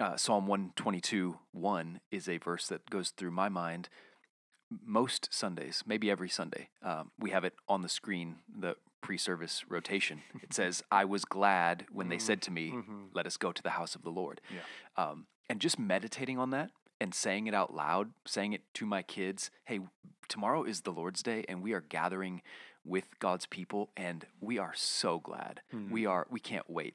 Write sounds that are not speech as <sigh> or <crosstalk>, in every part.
uh, Psalm 122 1 is a verse that goes through my mind most Sundays, maybe every Sunday. Um, we have it on the screen, the pre service rotation. <laughs> It says, I was glad when they said to me, Let us go to the house of the Lord. Yeah. Um, and just meditating on that and saying it out loud, saying it to my kids hey, tomorrow is the Lord's day and we are gathering with God's people and we are so glad. We are, we can't wait.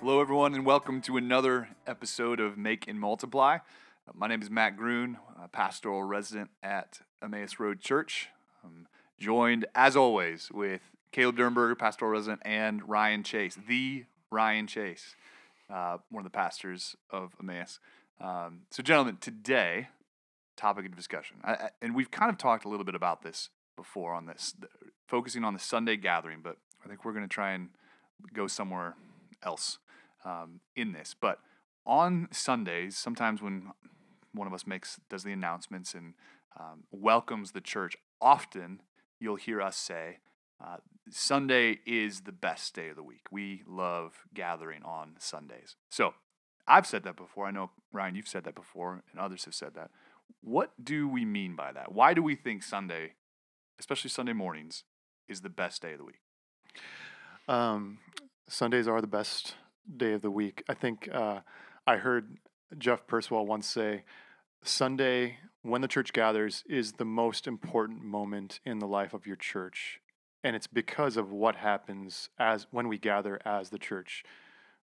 Hello, everyone, and welcome to another episode of Make and Multiply. Uh, My name is Matt Groon, pastoral resident at Emmaus Road Church. I'm joined, as always, with Caleb Dernberger, pastoral resident, and Ryan Chase, the Ryan Chase, uh, one of the pastors of Emmaus. Um, so, gentlemen, today, topic of discussion, I, I- and we've kind of talked a little bit about this before on this, th- focusing on the Sunday gathering, but I think we're going to try and go somewhere else um, in this. But on Sundays, sometimes when one of us makes does the announcements and um, welcomes the church, often you'll hear us say, uh, "Sunday is the best day of the week. We love gathering on Sundays." So I've said that before. I know Ryan, you've said that before, and others have said that. What do we mean by that? Why do we think Sunday, especially Sunday mornings, is the best day of the week? Um, Sundays are the best day of the week. I think uh, I heard Jeff Purswell once say, Sunday, when the church gathers, is the most important moment in the life of your church. And it's because of what happens as when we gather as the church.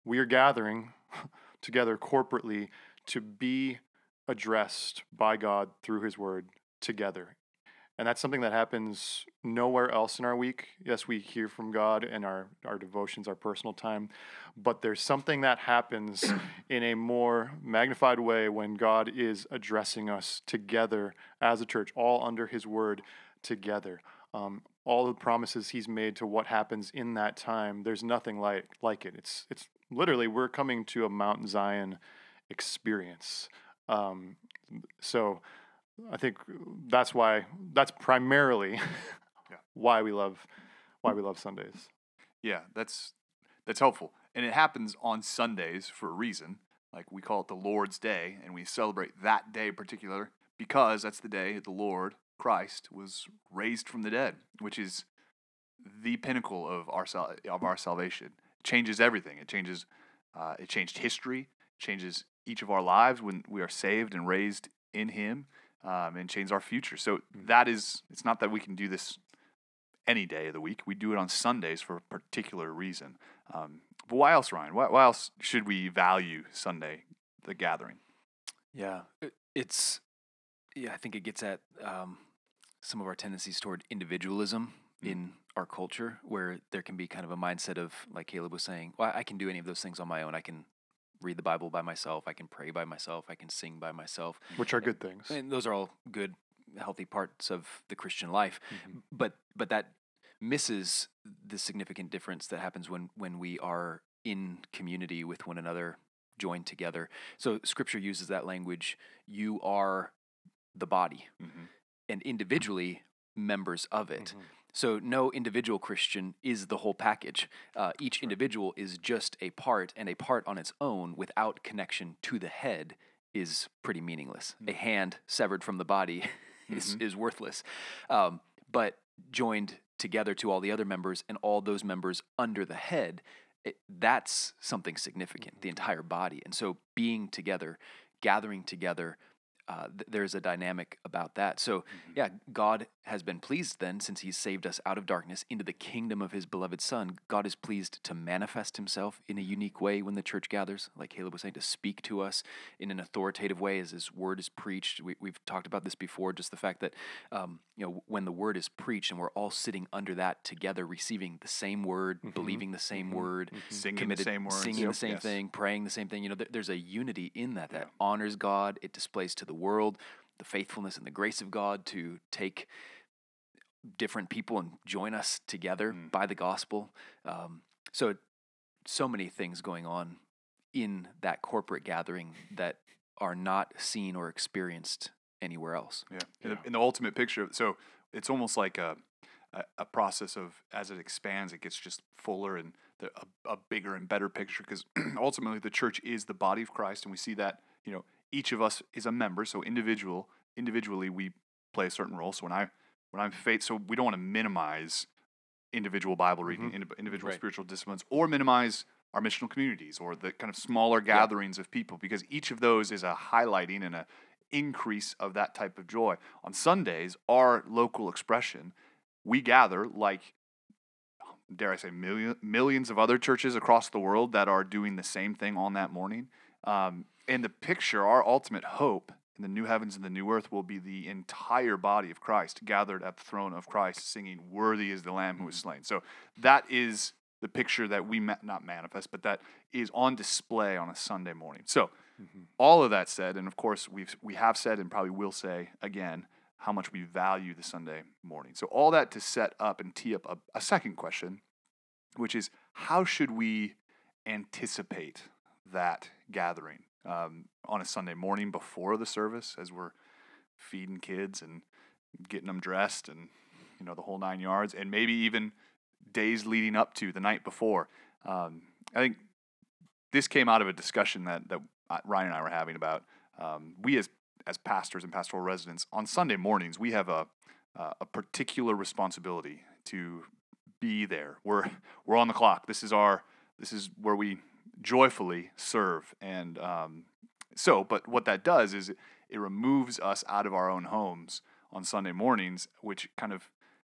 We are gathering <laughs> together corporately to be addressed by God through His Word together. And that's something that happens nowhere else in our week. Yes, we hear from God and our, our devotions, our personal time, but there's something that happens <clears throat> in a more magnified way when God is addressing us together as a church, all under His word together. Um, all the promises He's made to what happens in that time, there's nothing like, like it. It's, it's literally, we're coming to a Mount Zion experience. Um, so, I think that's why that's primarily <laughs> Yeah. why we love why we love Sundays. Yeah, that's that's helpful. And it happens on Sundays for a reason. Like we call it the Lord's Day, and we celebrate that day in particular because that's the day the Lord Christ was raised from the dead, which is the pinnacle of our sal- of our salvation. It changes everything. It changes. Uh, it changed history. Changes each of our lives when we are saved and raised in Him, um, and change our future. So that is. It's not that we can do this any day of the week. We do it on Sundays for a particular reason. Um, but why else, Ryan? Why, why else should we value Sunday, the gathering? Yeah, it's yeah. I think it gets at um, some of our tendencies toward individualism Mm. in our culture, where there can be kind of a mindset of, like Caleb was saying, well, I can do any of those things on my own. I can read the Bible by myself. I can pray by myself. I can sing by myself. Which are good things. And those are all good, healthy parts of the Christian life. Mhm. But but that misses the significant difference that happens when when we are in community with one another, joined together. So Scripture uses that language. You are the body, Mm-hmm. and individually members of it. Mhm. So no individual Christian is the whole package. Uh, each individual is just a part, and a part on its own without connection to the head is pretty meaningless. A hand severed from the body <laughs> is, is worthless. Um, but joined together to all the other members and all those members under the head, it, that's something significant, the entire body. And so being together, gathering together, uh, th- there's a dynamic about that. So, yeah, God has been pleased then, since he's saved us out of darkness into the kingdom of his beloved Son, God is pleased to manifest himself in a unique way when the church gathers, like Caleb was saying, to speak to us in an authoritative way as his word is preached. We, we've talked about this before, just the fact that, um, you know, when the word is preached and we're all sitting under that together, receiving the same word, mm-hmm. believing the same mm-hmm. word, mm-hmm. Singing the committed, same words. singing Yep. the same Yes. thing, praying the same thing. You know, there, there's a unity in that that honors God. It displays to the world the faithfulness and the grace of God to take different people and join us together Mm. by the gospel. Um, so, so many things going on in that corporate gathering that are not seen or experienced anywhere else. Yeah. In, the, in the ultimate picture, so it's almost like a, a, a process of as it expands, it gets just fuller and the, a, a bigger and better picture because <clears throat> ultimately the church is the body of Christ, and we see that you know each of us is a member. So individual, individually, we play a certain role. So when I when I'm faith, so we don't want to minimize individual Bible reading, mm-hmm. indi- individual Right. spiritual disciplines, or minimize our missional communities or the kind of smaller gatherings of people because each of those is a highlighting and a increase of that type of joy. On Sundays, our local expression, we gather like dare I say million, millions of other churches across the world that are doing the same thing on that morning. Um, and the picture, our ultimate hope in the new heavens and the new earth will be the entire body of Christ gathered at the throne of Christ singing worthy is the lamb who was slain. So that is the picture that we ma- not manifest, but that is on display on a Sunday morning. So all of that said, and of course we've we have said and probably will say again how much we value the Sunday morning. So all that to set up and tee up a, a second question, which is how should we anticipate that gathering um, on a Sunday morning before the service as we're feeding kids and getting them dressed and you know the whole nine yards, and maybe even days leading up to the night before. Um, I think this came out of a discussion that that uh, Ryan and I were having about um, we as as pastors and pastoral residents on Sunday mornings we have a uh, a particular responsibility to be there. We're we're on the clock. This is our this is where we joyfully serve and um, so. But what that does is it, it removes us out of our own homes on Sunday mornings, which kind of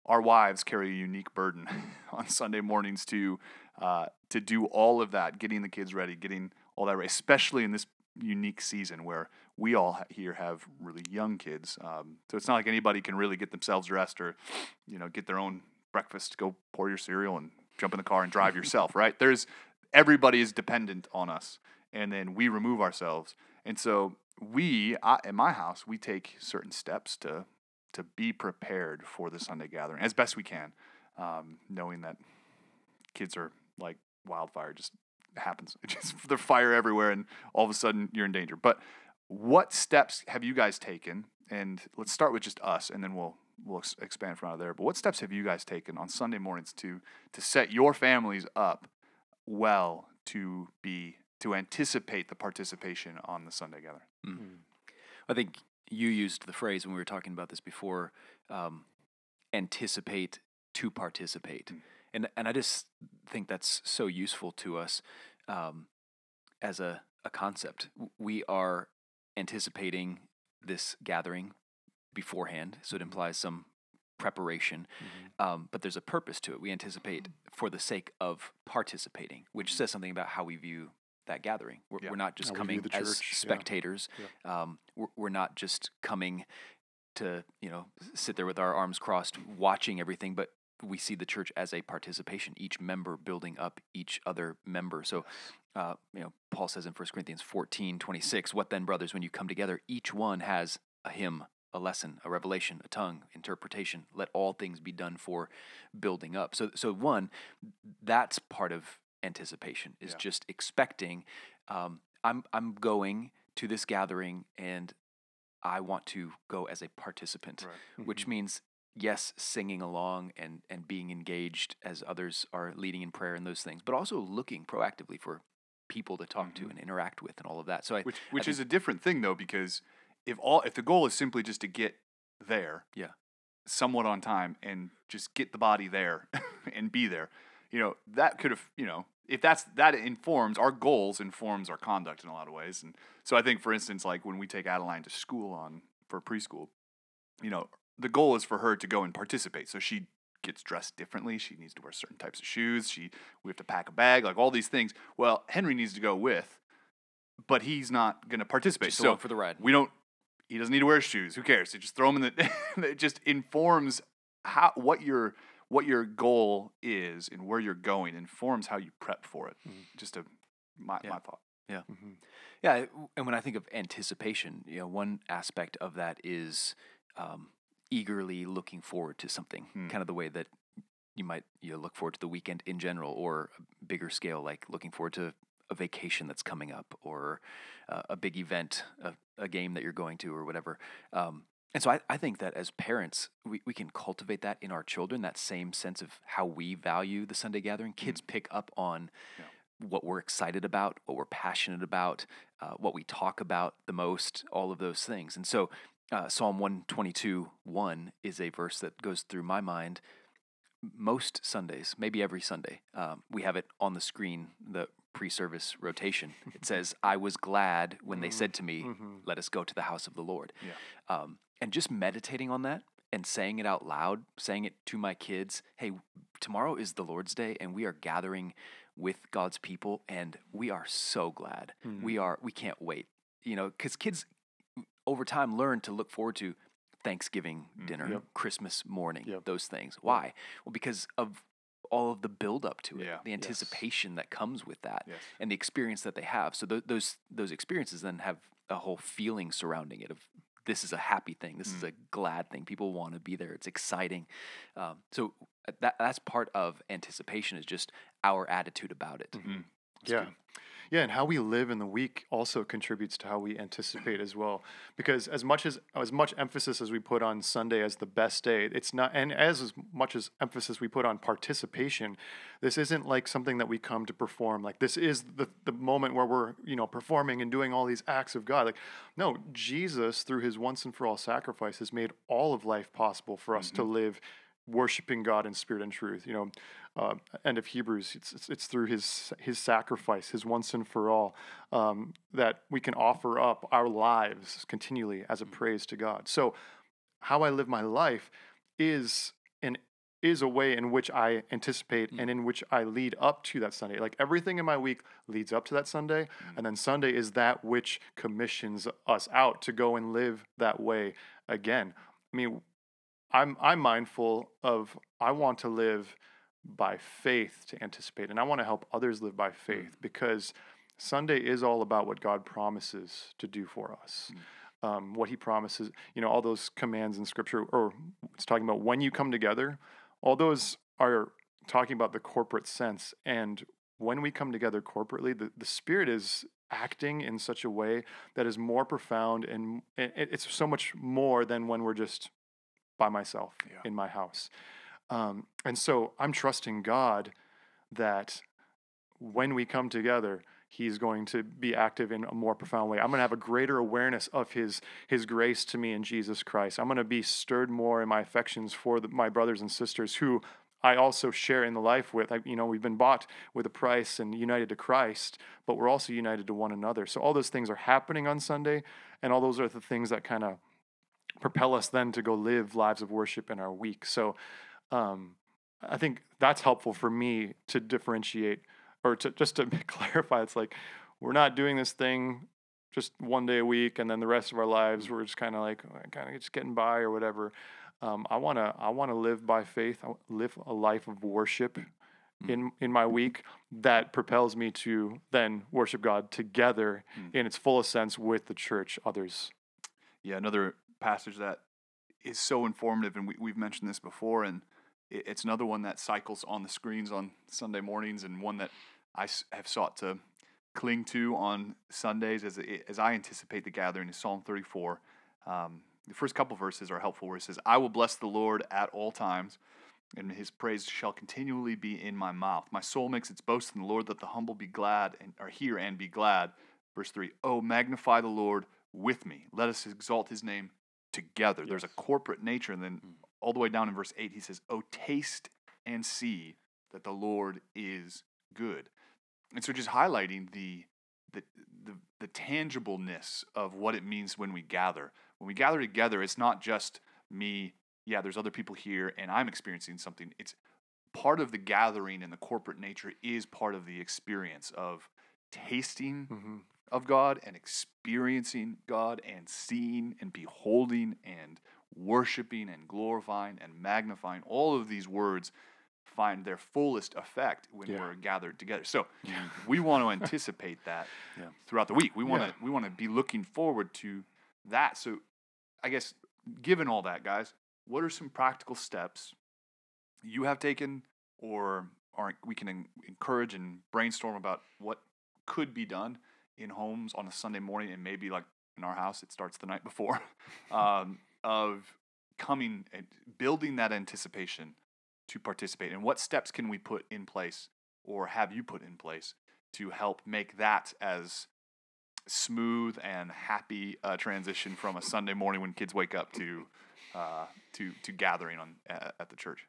our wives carry a unique burden <laughs> on Sunday mornings to uh, to do all of that, getting the kids ready, getting all that ready, especially in this unique season where we all here have really young kids. Um, so it's not like anybody can really get themselves dressed or, you know, get their own breakfast, go pour your cereal and jump in the car and drive yourself, right? There's everybody is dependent on us, and then we remove ourselves, and so we I, in my house we take certain steps to to be prepared for the Sunday gathering as best we can, um, knowing that kids are like wildfire, just happens. <laughs> It just there's fire everywhere, and all of a sudden you're in danger. But what steps have you guys taken? And let's start with just us, and then we'll we'll ex- expand from out of there. But what steps have you guys taken on Sunday mornings to to set your families up well to be to anticipate the participation on the Sunday gathering? I think you used the phrase when we were talking about this before um, anticipate to participate. Mm. And, and I just think that's so useful to us um, as a, a concept. We are anticipating this gathering beforehand, so it implies some preparation, um, but there's a purpose to it. We anticipate for the sake of participating, which says something about how we view that gathering. We're, Yeah. we're not just How coming as church, yeah. spectators. Um, we're, we're not just coming to you know sit there with our arms crossed, watching everything, but we see the church as a participation. Each member building up each other member. So. Uh, you know, Paul says in 1 Corinthians 14, 26, What then, brothers, when you come together, each one has a hymn, a lesson, a revelation, a tongue, interpretation. Let all things be done for building up. So, so one, that's part of anticipation is Yeah. just expecting. Um, I'm I'm going to this gathering and I want to go as a participant, Right. which means yes, singing along and and being engaged as others are leading in prayer and those things, but also looking proactively for people to talk to Mhm. and interact with and all of that. So I Which which think- is a different thing though, because if all if the goal is simply just to get there, Yeah. somewhat on time and just get the body there <laughs> and be there, you know, that could have you know if that's that informs our goals informs our conduct in a lot of ways. And so I think for instance, like when we take Adeline to school on for preschool, you know, the goal is for her to go and participate. So she gets dressed differently. She needs to wear certain types of shoes. She we have to pack a bag, like all these things. Well, Henry needs to go with, but he's not going to participate. Just so for the ride. we don't. He doesn't need to wear shoes. Who cares? You just throw him in the. <laughs> it just informs how what your what your goal is and where you're going. Informs how you prep for it. Just a my, Yeah. my thought. Mhm. Yeah, and when I think of anticipation, you know, one aspect of that is um, eagerly looking forward to something, Hmm. kind of the way that you might you know, look forward to the weekend in general, or a bigger scale, like looking forward to a vacation that's coming up, or uh, a big event, a, a game that you're going to, or whatever. Um, and so I, I think that as parents, we, we can cultivate that in our children, that same sense of how we value the Sunday gathering. Kids pick up on what we're excited about, what we're passionate about, uh, what we talk about the most, all of those things. And so uh, Psalm 122 1 is a verse that goes through my mind most Sundays, maybe every Sunday. Um, we have it on the screen, the pre service rotation. It says, I was glad when they said to me, Mhm. Let us go to the house of the Lord. Yeah. Um, and just meditating on that and saying it out loud, saying it to my kids hey, tomorrow is the Lord's Day and we are gathering with God's people and we are so glad. We are, we can't wait. You know, because kids over time learn to look forward to Thanksgiving dinner, Yep. Christmas morning, Yep. those things. Why? Well, because of all of the build up to it, Yeah. the Yes. anticipation that comes with that, Yes. and the experience that they have. So th- those those experiences then have a whole feeling surrounding it of this is a happy thing, this is Mm. a glad thing. People want to be there. It's exciting. Um, so uh, that that's part of anticipation is just our attitude about it. Mm-hmm. Yeah. good. Yeah, and how we live in the week also contributes to how we anticipate as well. Because as much as as much emphasis as we put on Sunday as the best day, it's not and as, as much as emphasis we put on participation, this isn't like something that we come to perform. Like this is the, the moment where we're, you know, performing and doing all these acts of God. Like no, Jesus through his once and for all sacrifice has made all of life possible for us to mm-hmm. live worshiping God in spirit and truth. You know, uh, end of Hebrews. It's, it's it's through his his sacrifice, his once and for all, um, that we can offer up our lives continually as a praise to God. So, how I live my life is an is a way in which I anticipate and in which I lead up to that Sunday. Like everything in my week leads up to that Sunday, and then Sunday is that which commissions us out to go and live that way again. I mean, I'm I'm mindful of I want to live by faith to anticipate, and I want to help others live by faith because Sunday is all about what God promises to do for us. Um, what He promises, you know, all those commands in Scripture, or it's talking about when you come together. All those are talking about the corporate sense, and when we come together corporately, the, the Spirit is acting in such a way that is more profound and it, it's so much more than when we're just by myself Yeah. in my house. Um, and so I'm trusting God that when we come together, He's going to be active in a more profound way. I'm going to have a greater awareness of His His grace to me in Jesus Christ. I'm going to be stirred more in my affections for the, my brothers and sisters who I also share in the life with. I, you know, we've been bought with a price and united to Christ, but we're also united to one another. So all those things are happening on Sunday, and all those are the things that kind of propel us then to go live lives of worship in our week. So um, I think that's helpful for me to differentiate or to just to <laughs> clarify. It's like we're not doing this thing just one day a week and then the rest of our lives we're just kind of like kind of just getting by or whatever. Um, I want to I want to live by faith. I live a life of worship in in my week that propels me to then worship God together in its fullest sense with the church, others. Yeah, another passage that is so informative, and we, we've mentioned this before, and it, it's another one that cycles on the screens on Sunday mornings, and one that I have sought to cling to on Sundays as as I anticipate the gathering is Psalm 34. Um, the first couple verses are helpful, where it says, "I will bless the Lord at all times." And his praise shall continually be in my mouth. My soul makes its boast in the Lord. Let the humble be glad and are here and be glad. Verse three. Oh, magnify the Lord with me. Let us exalt his name together. There's a corporate nature. And then all the way down in verse 8, he says, Oh, taste and see that the Lord is good. And so just highlighting the, the, the, the tangibleness of what it means when we gather. When we gather together, it's not just me yeah, there's other people here and I'm experiencing something. It's part of the gathering and the corporate nature is part of the experience of tasting hmm of God and experiencing God and seeing and beholding and worshiping and glorifying and magnifying. All of these words find their fullest effect when Yeah. we're gathered together. So <laughs> we want to anticipate that <laughs> Yeah. throughout the week. We want to Yeah. we want to be looking forward to that. So I guess given all that, guys, what are some practical steps you have taken or are we can en- encourage and brainstorm about what could be done in homes on a Sunday morning and maybe like in our house it starts the night before <laughs> um, of coming and building that anticipation to participate and what steps can we put in place or have you put in place to help make that as smooth and happy transition from a Sunday morning when kids wake up to uh, to to gathering on at the church.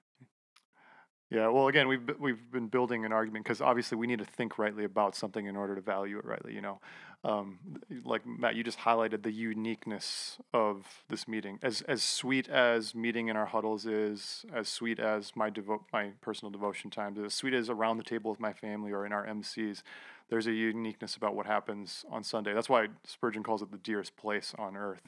Yeah, well, again, we've we've been building an argument because obviously we need to think rightly about something in order to value it rightly. You know, um, like Matt, you just highlighted the uniqueness of this meeting. As as sweet as meeting in our huddles is, as sweet as my devo- my personal devotion times, as sweet as around the table with my family or in our MCs. There's a uniqueness about what happens on Sunday. That's why Spurgeon calls it the dearest place on earth.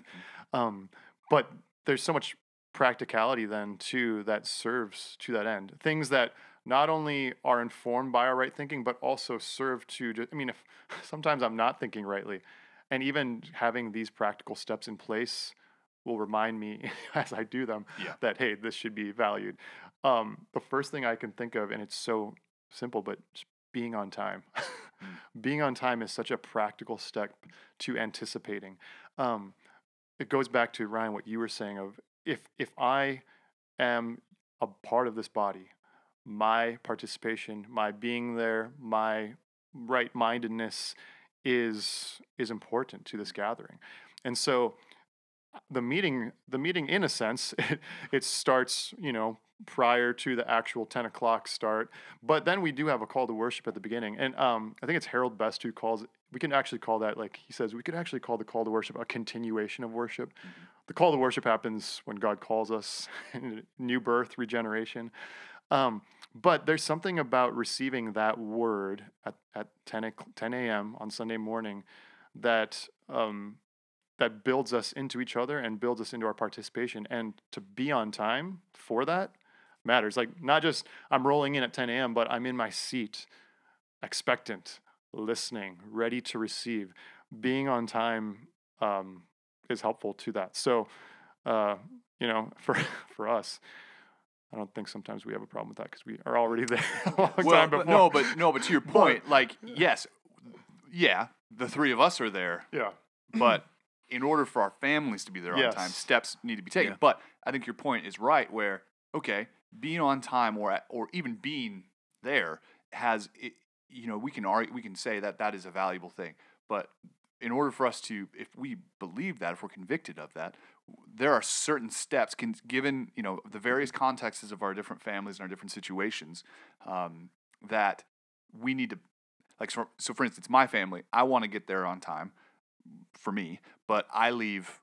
Um, but there's so much practicality then too that serves to that end. Things that not only are informed by our right thinking but also serve to i mean if <laughs> sometimes i'm not thinking rightly. And even having these practical steps in place will remind me <laughs> as i do them Yeah. that hey this should be valued. Um, the first thing i can think of and it's so simple but just being on time. <laughs> Being on time is such a practical step to anticipating. Um, it goes back to Ryan what you were saying of if if I am a part of this body, my participation, my being there, my right mindedness is is important to this gathering. And so the meeting the meeting in a sense <laughs> it, it starts you know prior to the actual 10 o'clock start but then we do have a call to worship at the beginning. And um, i think it's harold best who calls we can actually call that like he says we could actually call the call to worship a continuation of worship the call to worship happens when god calls us <laughs> new birth regeneration um, but there's something about receiving that word at, at 10, o- 10 a.m on sunday morning that um, that builds us into each other and builds us into our participation. And to be on time for that matters. Like not just I'm rolling in at 10 a.m., but I'm in my seat, expectant, listening, ready to receive. Being on time um, is helpful to that. So, uh, you know, <laughs> for for us, I don't think sometimes we have a problem with that because we are already <laughs> there a long well, time but no, but no, but to your <laughs> point, like yes, yeah, the three of us are there, yeah, but <clears throat> in order for our families to be there on time, steps need to be taken. Yeah. But I think your point is right. Where okay, being on time or at, or even being there has it, you know we can argue, we can say that that is a valuable thing. But in order for us to, if we believe that, if we're convicted of that, there are certain steps, can, given you know the various contexts of our different families and our different situations, um, that we need to, like so, so. For instance, my family, I want to get there on time, for me, but I leave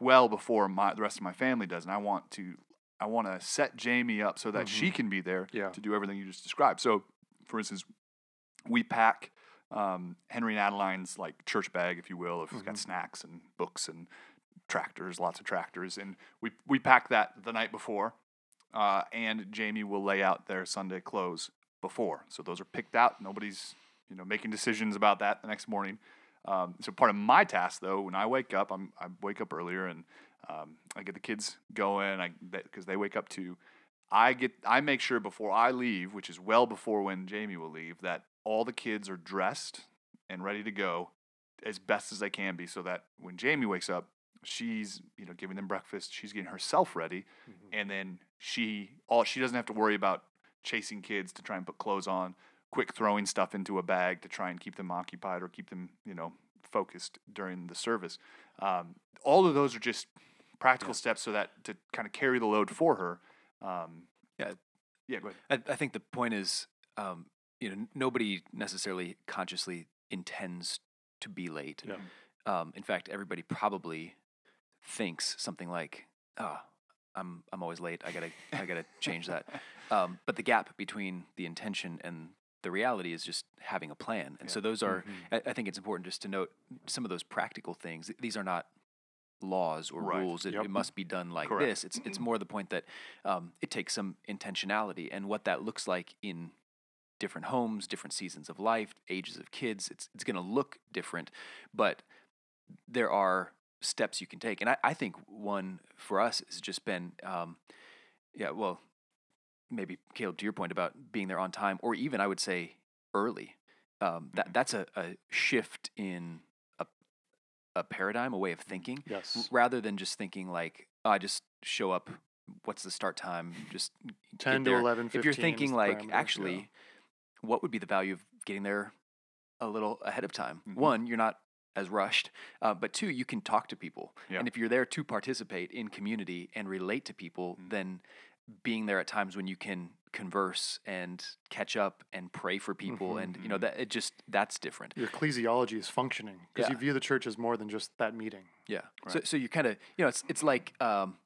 well before my the rest of my family does, and I want to I want to set Jamie up so that she can be there Yeah. to do everything you just described. So, for instance, we pack um, Henry and Adeline's like church bag, if you will, of it's got snacks and books and tractors, lots of tractors, and we we pack that the night before, uh, and Jamie will lay out their Sunday clothes before. So those are picked out. Nobody's you know making decisions about that the next morning. Um, so part of my task though, when I wake up, I'm I wake up earlier and um, I get the kids going. I because they wake up too. I get I make sure before I leave, which is well before when Jamie will leave, that all the kids are dressed and ready to go as best as they can be, so that when Jamie wakes up, she's you know giving them breakfast, she's getting herself ready, and then she all she doesn't have to worry about chasing kids to try and put clothes on, quick throwing stuff into a bag to try and keep them occupied or keep them you know focused during the service. Um, all of those are just practical steps so that to kind of carry the load for her. Um, Yeah. yeah, go ahead. I, I think the point is, um, you know, nobody necessarily consciously intends to be late. Yeah. Um, in fact, everybody probably thinks something like, "Ah, I'm I'm always late. I gotta I gotta change that. <laughs> Um, but the gap between the intention and the reality is just having a plan. And so those are. I, I think it's important just to note some of those practical things. These are not laws or Right. rules. It, Yep. it must be done like Correct. this. It's it's more the point that um, it takes some intentionality and what that looks like in different homes, different seasons of life, ages of kids. It's it's going to look different, but there are steps you can take. And I, I think one for us has just been, um, yeah, well, maybe Caleb, to your point about being there on time, or even I would say early. Um, that that's a, a shift in a a paradigm, a way of thinking, Yes. rather than just thinking like oh, I just show up. What's the start time? Just 10 to 11, If you're thinking like, parameter, yeah. What would be the value of getting there a little ahead of time? Mhm. One, you're not as rushed, uh, but two, you can talk to people. Yeah. And if you're there to participate in community and relate to people, Mhm. then being there at times when you can converse and catch up and pray for people Mhm. and you know Mhm. that it just that's different Your ecclesiology is functioning because Yeah. you view the church as more than just that meeting. Yeah. So so you kind of you know it's it's like um,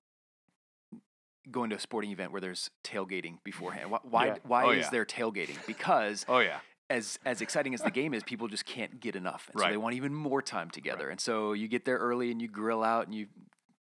going to a sporting event where there's tailgating beforehand. Why why, Yeah. why Oh, is yeah. there tailgating? Because Oh yeah. as as exciting as the game is, people just can't get enough, and so Right. they want even more time together. And so you get there early and you grill out and you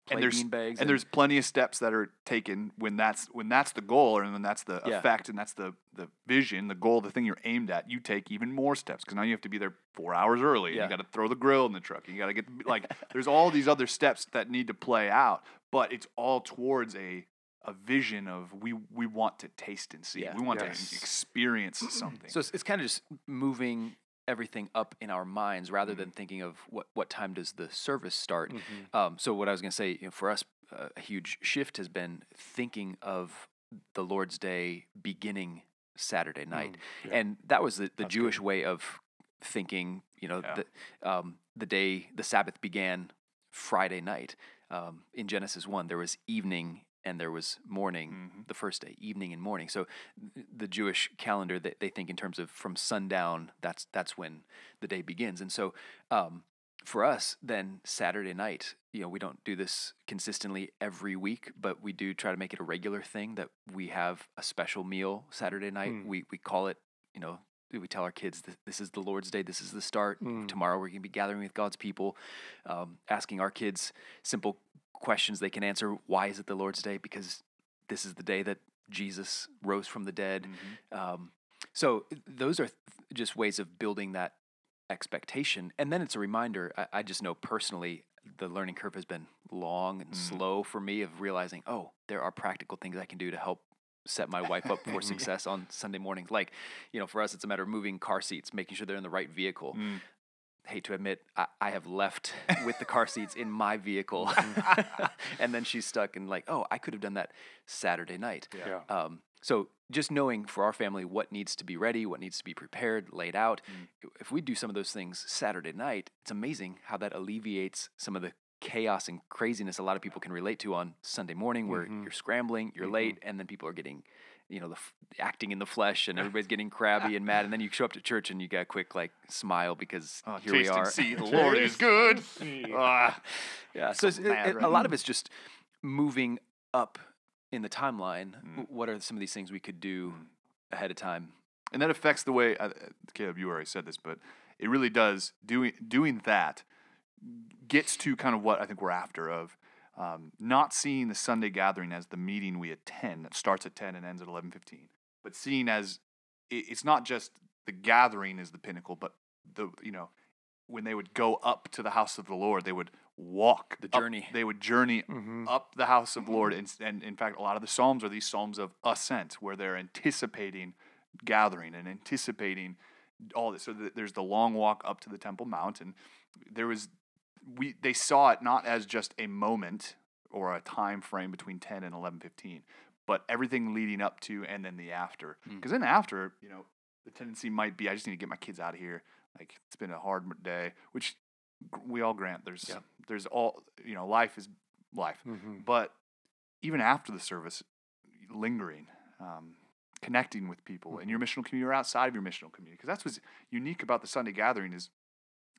play and there's beanbags. and there's plenty of steps that are taken when that's when that's the goal and when that's the Yeah. effect and that's the the vision the goal the thing you're aimed at you take even more steps because now you have to be there four hours early and Yeah. you got to throw the grill in the truck you got to get like there's all these other steps that need to play out but it's all towards a a vision of we we want to taste and see Yeah. we want Yes. to experience <clears throat> something So it's, it's kind of just moving everything up in our minds rather Mm-hmm. than thinking of what, what time does the service start. Mhm. Um, so what I was going to say you know, for us, uh, a huge shift has been thinking of the Lord's Day beginning Saturday night, Mm, yeah. and that was the, the That's Jewish good. way of thinking. You know, Yeah. the um, the day the Sabbath began Friday night. Um, in Genesis one, there was evening and there was morning Mhm. the first day, evening and morning. So the Jewish calendar, they, they think in terms of from sundown, that's that's when the day begins. And so um, for us, then Saturday night, you know, we don't do this consistently every week, but we do try to make it a regular thing that we have a special meal Saturday night. Mm. We we call it, you know, we tell our kids that this is the Lord's Day. This is the start. Mm. Tomorrow we're going to be gathering with God's people, um, asking our kids simple questions they can answer. Why is it the Lord's Day? Because this is the day that Jesus rose from the dead. Mhm. Um, so those are th- just ways of building that expectation, and then it's a reminder. I, I just know personally, the learning curve has been long and Mm. slow for me of realizing, oh, there are practical things I can do to help set my wife up for <laughs> success on Sunday mornings. Like, you know, for us, it's a matter of moving car seats, making sure they're in the right vehicle. Mm. Hate to admit, I, I have left <laughs> with the car seats in my vehicle, <laughs> <laughs> and then she's stuck and like, oh, I could have done that Saturday night. Yeah. Um, so just knowing for our family what needs to be ready, what needs to be prepared, laid out. If we do some of those things Saturday night, it's amazing how that alleviates some of the chaos and craziness a lot of people can relate to on Sunday morning, where Mhm. you're scrambling, you're Mhm. late, and then people are getting, you know, the f- acting in the flesh, and everybody's <laughs> getting crabby and mad, and then you show up to church and you got a quick like smile because Oh, here we are. see the <laughs> Lord is good. <laughs> Ah. Yeah, so it's, it- mad it- right a lot of it's just moving up in the timeline. Mm. What are some of these things we could do Mm. ahead of time? and that affects the way uh, Caleb. You already said this, but it really does. Doing doing that gets to kind of what I think we're after of um, not seeing the Sunday gathering as the meeting we attend that starts at ten and ends at eleven fifteen, but seeing as it, it's not just the gathering is the pinnacle, but the you know when they would go up to the house of the Lord, they would walk The up- journey. they would journey Mhm. up the house of the Lord. And, and in fact, a lot of the Psalms are these Psalms of ascent, where they're anticipating gathering and anticipating all this. So th- there's the long walk up to the Temple Mount, and there was we they saw it not as just a moment or a time frame between 10 and 11:15, but everything leading up to and then the after. Mm. Because then after, you know, the tendency might be I just need to get my kids out of here. Like it's been a hard day, which we all grant. There's Yeah. there's all you know, life is life. Mhm. But even after the service, lingering, um, connecting with people in your missional community or outside of your missional community, because that's what's unique about the Sunday gathering is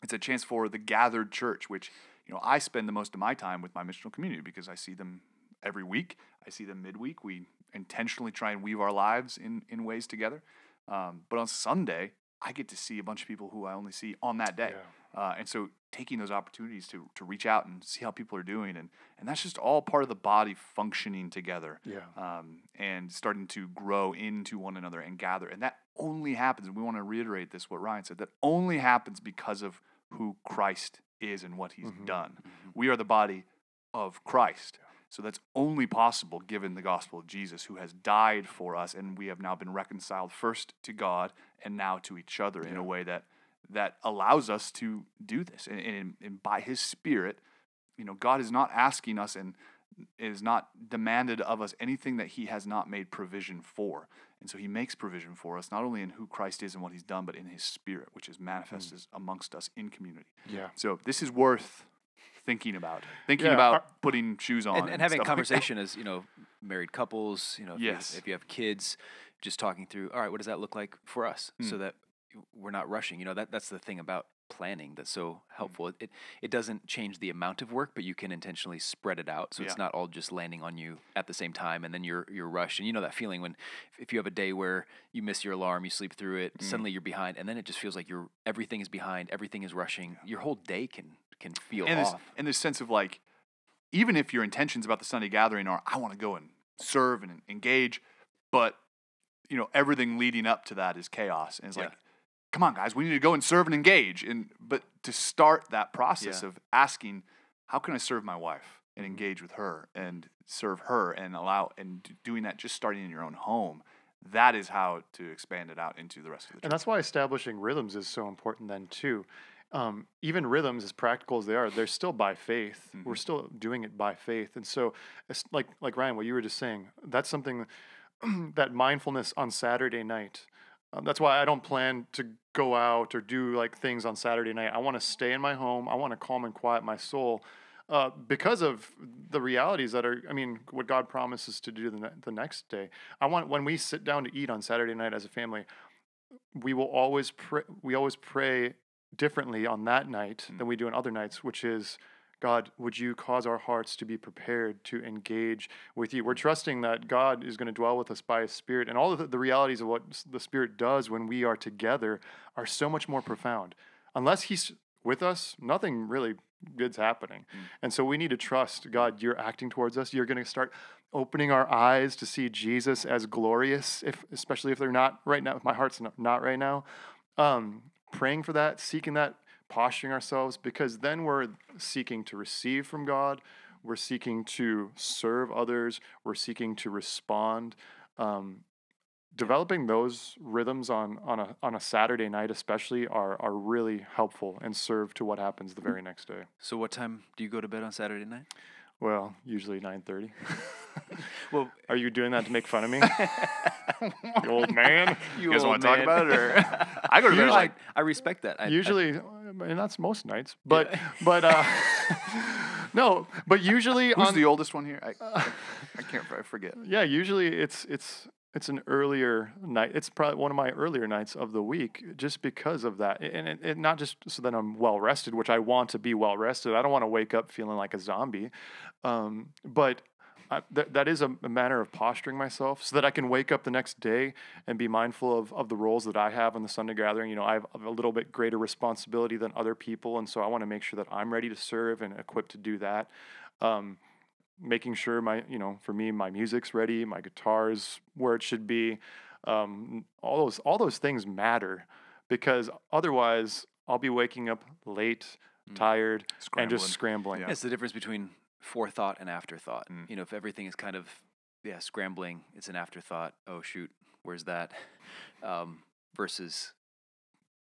it's a chance for the gathered church, which you know I spend the most of my time with my missional community because I see them every week. I see them midweek. We intentionally try and weave our lives in in ways together. Um, but on Sunday, I get to see a bunch of people who I only see on that day. Uh, and so taking those opportunities to, to reach out and see how people are doing. And, and that's just all part of the body functioning together Yeah. um, and starting to grow into one another and gather. And that only happens, and we want to reiterate this, what Ryan said, that only happens because of who Christ is and what he's Mhm. done. We are the body of Christ. So that's only possible given the gospel of Jesus, who has died for us, and we have now been reconciled first to God and now to each other in a way that that allows us to do this. And, and, and by His Spirit, you know, God is not asking us and is not demanded of us anything that He has not made provision for. And so He makes provision for us, not only in who Christ is and what He's done, but in His Spirit, which is hmm. manifested amongst us in community. Yeah. So this is worth thinking about, thinking Yeah, about putting shoes on, and, and having stuff like that. conversation as you know married couples you know if, Yes. you, if you have kids just talking through all right what does that look like for us so Mm. that we're not rushing you know that that's the thing about planning that's so Mm. helpful it it doesn't change the amount of work but you can intentionally spread it out so Yeah. it's not all just landing on you at the same time and then you're you're rushed and you know that feeling when if you have a day where you miss your alarm you sleep through it Mm. suddenly you're behind and then it just feels like you're everything is behind everything is rushing your whole day can can feel and this, off and this sense of like, even if your intentions about the Sunday gathering are, I want to go and serve and engage, but you know everything leading up to that is chaos, and it's Yeah. like, come on, guys, we need to go and serve and engage, and but to start that process Yeah. of asking, how can I serve my wife and Mhm. engage with her and serve her and allow and doing that just starting in your own home. That is how to expand it out into the rest of the church. And that's why establishing rhythms is so important then too. Um, even rhythms, as practical as they are, they're still by faith. We're Mhm. still doing it by faith, and so it's like like Ryan, what you were just saying, that's something <clears throat> that mindfulness on Saturday night. Um, that's why I don't plan to go out or do like things on Saturday night. I want to stay in my home. I want to calm and quiet my soul. Uh, because of the realities that are, I mean, what God promises to do the, ne- the next day. I want when we sit down to eat on Saturday night as a family, we will always pray we always pray differently on that night Mm. than we do on other nights which is god would you cause our hearts to be prepared to engage with you? We're trusting that god is going to dwell with us by his spirit and all of the, the realities of what the spirit does when we are together are so much more profound. Unless he's with us nothing really good's happening. Mm. and so we need to trust god you're acting towards us. You're going to start opening our eyes to see jesus as glorious if especially if they're not right now if my heart's not, not right now. Um, praying for that seeking that posturing ourselves because then we're seeking to receive from god we're seeking to serve others we're seeking to respond um, developing those rhythms on on a on a Saturday night especially are are really helpful and serve to what happens the very next day. so what time do you go to bed on saturday night Well, usually 9:30. <laughs> well Are you doing that to make fun of me? <laughs> you old man. <laughs> You guys want to talk about it, or I go to bed like I respect that. I, I- Usually, and that's most nights. But but uh, no. But usually who's on the oldest one here? I, I, I can't. I forget. yeah, usually it's it's it's an earlier night. It's probably one of my earlier nights of the week, just because of that, and it, it, not just so that I'm well rested, which I want to be well rested. I don't want to wake up feeling like a zombie, um, but. I, th- that is a, a matter of posturing myself so that I can wake up the next day and be mindful of, of the roles that I have in the Sunday gathering. You know, I have a little bit greater responsibility than other people, and so I want to make sure that I'm ready to serve and equipped to do that. Um, making sure my you know for me my music's ready my guitar's where it should be um, all those all those things matter because otherwise i'll be waking up late Mm. tired and just scrambling Yeah. It's the difference between forethought and afterthought. Mm. You know, if everything is kind of yeah scrambling, it's an afterthought. Oh shoot, where's that? <laughs> Um, versus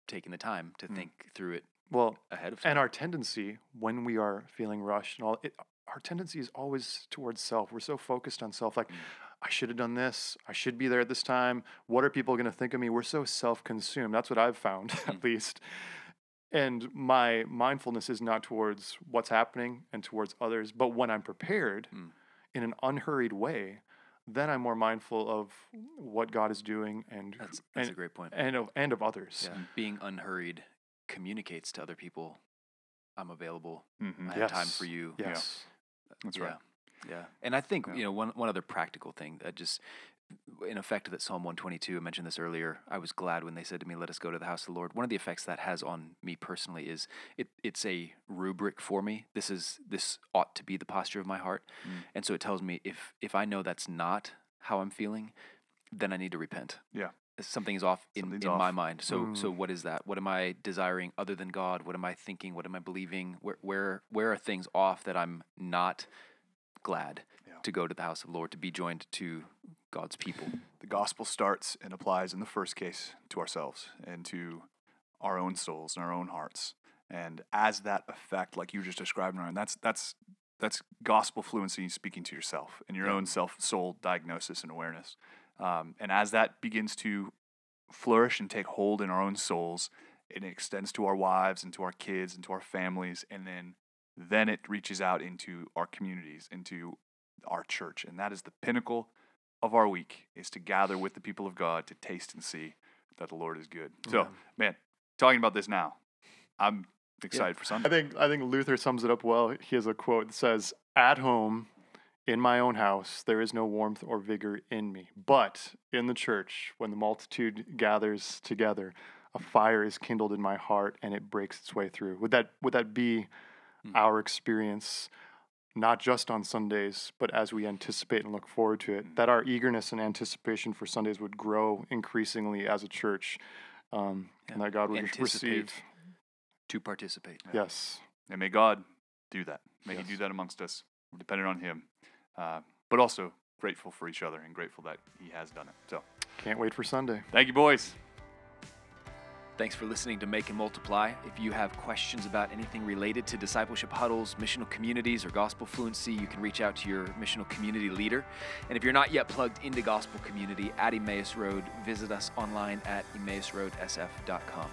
taking the time to Mm. think through it well ahead of time. and our tendency when we are feeling rushed and all it, our tendency is always towards self we're so focused on self like Mm. i should have done this i should be there at this time what are people going to think of me we're so self-consumed that's what i've found <laughs> Mm. at least and my mindfulness is not towards what's happening and towards others but when i'm prepared Mm. in an unhurried way then i'm more mindful of what god is doing and that's that's and, a great point. and of and of others Yeah, being unhurried communicates to other people. I'm available. Mhm. I have time for you. yes That's yeah. right. Yeah, and I think Yeah. you know one one other practical thing that just in effect that Psalm 122. I mentioned this earlier. I was glad when they said to me, "Let us go to the house of the Lord." One of the effects that has on me personally is it it's a rubric for me. This is this ought to be the posture of my heart, Mm. and so it tells me if if I know that's not how I'm feeling, then I need to repent. Yeah. Something is off in, Something's in my mind. So so Mm. what is that? What am I desiring other than God? What am I thinking? What am I believing? Where where where are things off that I'm not glad Yeah. to go to the house of the Lord to be joined to God's people? The gospel starts and applies in the first case to ourselves and to our own souls and our own hearts. And as that effect, like you just described, Ryan, that's that's that's gospel fluency speaking to yourself and your Yeah. own self soul diagnosis and awareness. Um, and as that begins to flourish and take hold in our own souls, it extends to our wives and to our kids and to our families, and then then it reaches out into our communities, into our church, and that is the pinnacle of our week is to gather with the people of God to taste and see that the Lord is good. So, man, talking about this now, I'm excited for Sunday. I think I think Luther sums it up well. He has a quote that says, "At home, in my own house, there is no warmth or vigor in me, but in the church, when the multitude gathers together, a fire is kindled in my heart, and it breaks its way through." Would that would that be Mm. our experience? Not just on Sundays, but as we anticipate and look forward to it, that our eagerness and anticipation for Sundays would grow increasingly as a church, um, and that God would Anticipate. receive. To participate. Yes. And may God do that. May He do that amongst us. We're dependent on Him, uh, but also grateful for each other and grateful that He has done it. So, Can't wait for Sunday. thank you, boys. Thanks for listening to Make and Multiply. If you have questions about anything related to discipleship huddles, missional communities, or gospel fluency, you can reach out to your missional community leader. And if you're not yet plugged into gospel community at Emmaus Road, visit us online at emmausroadsf.com.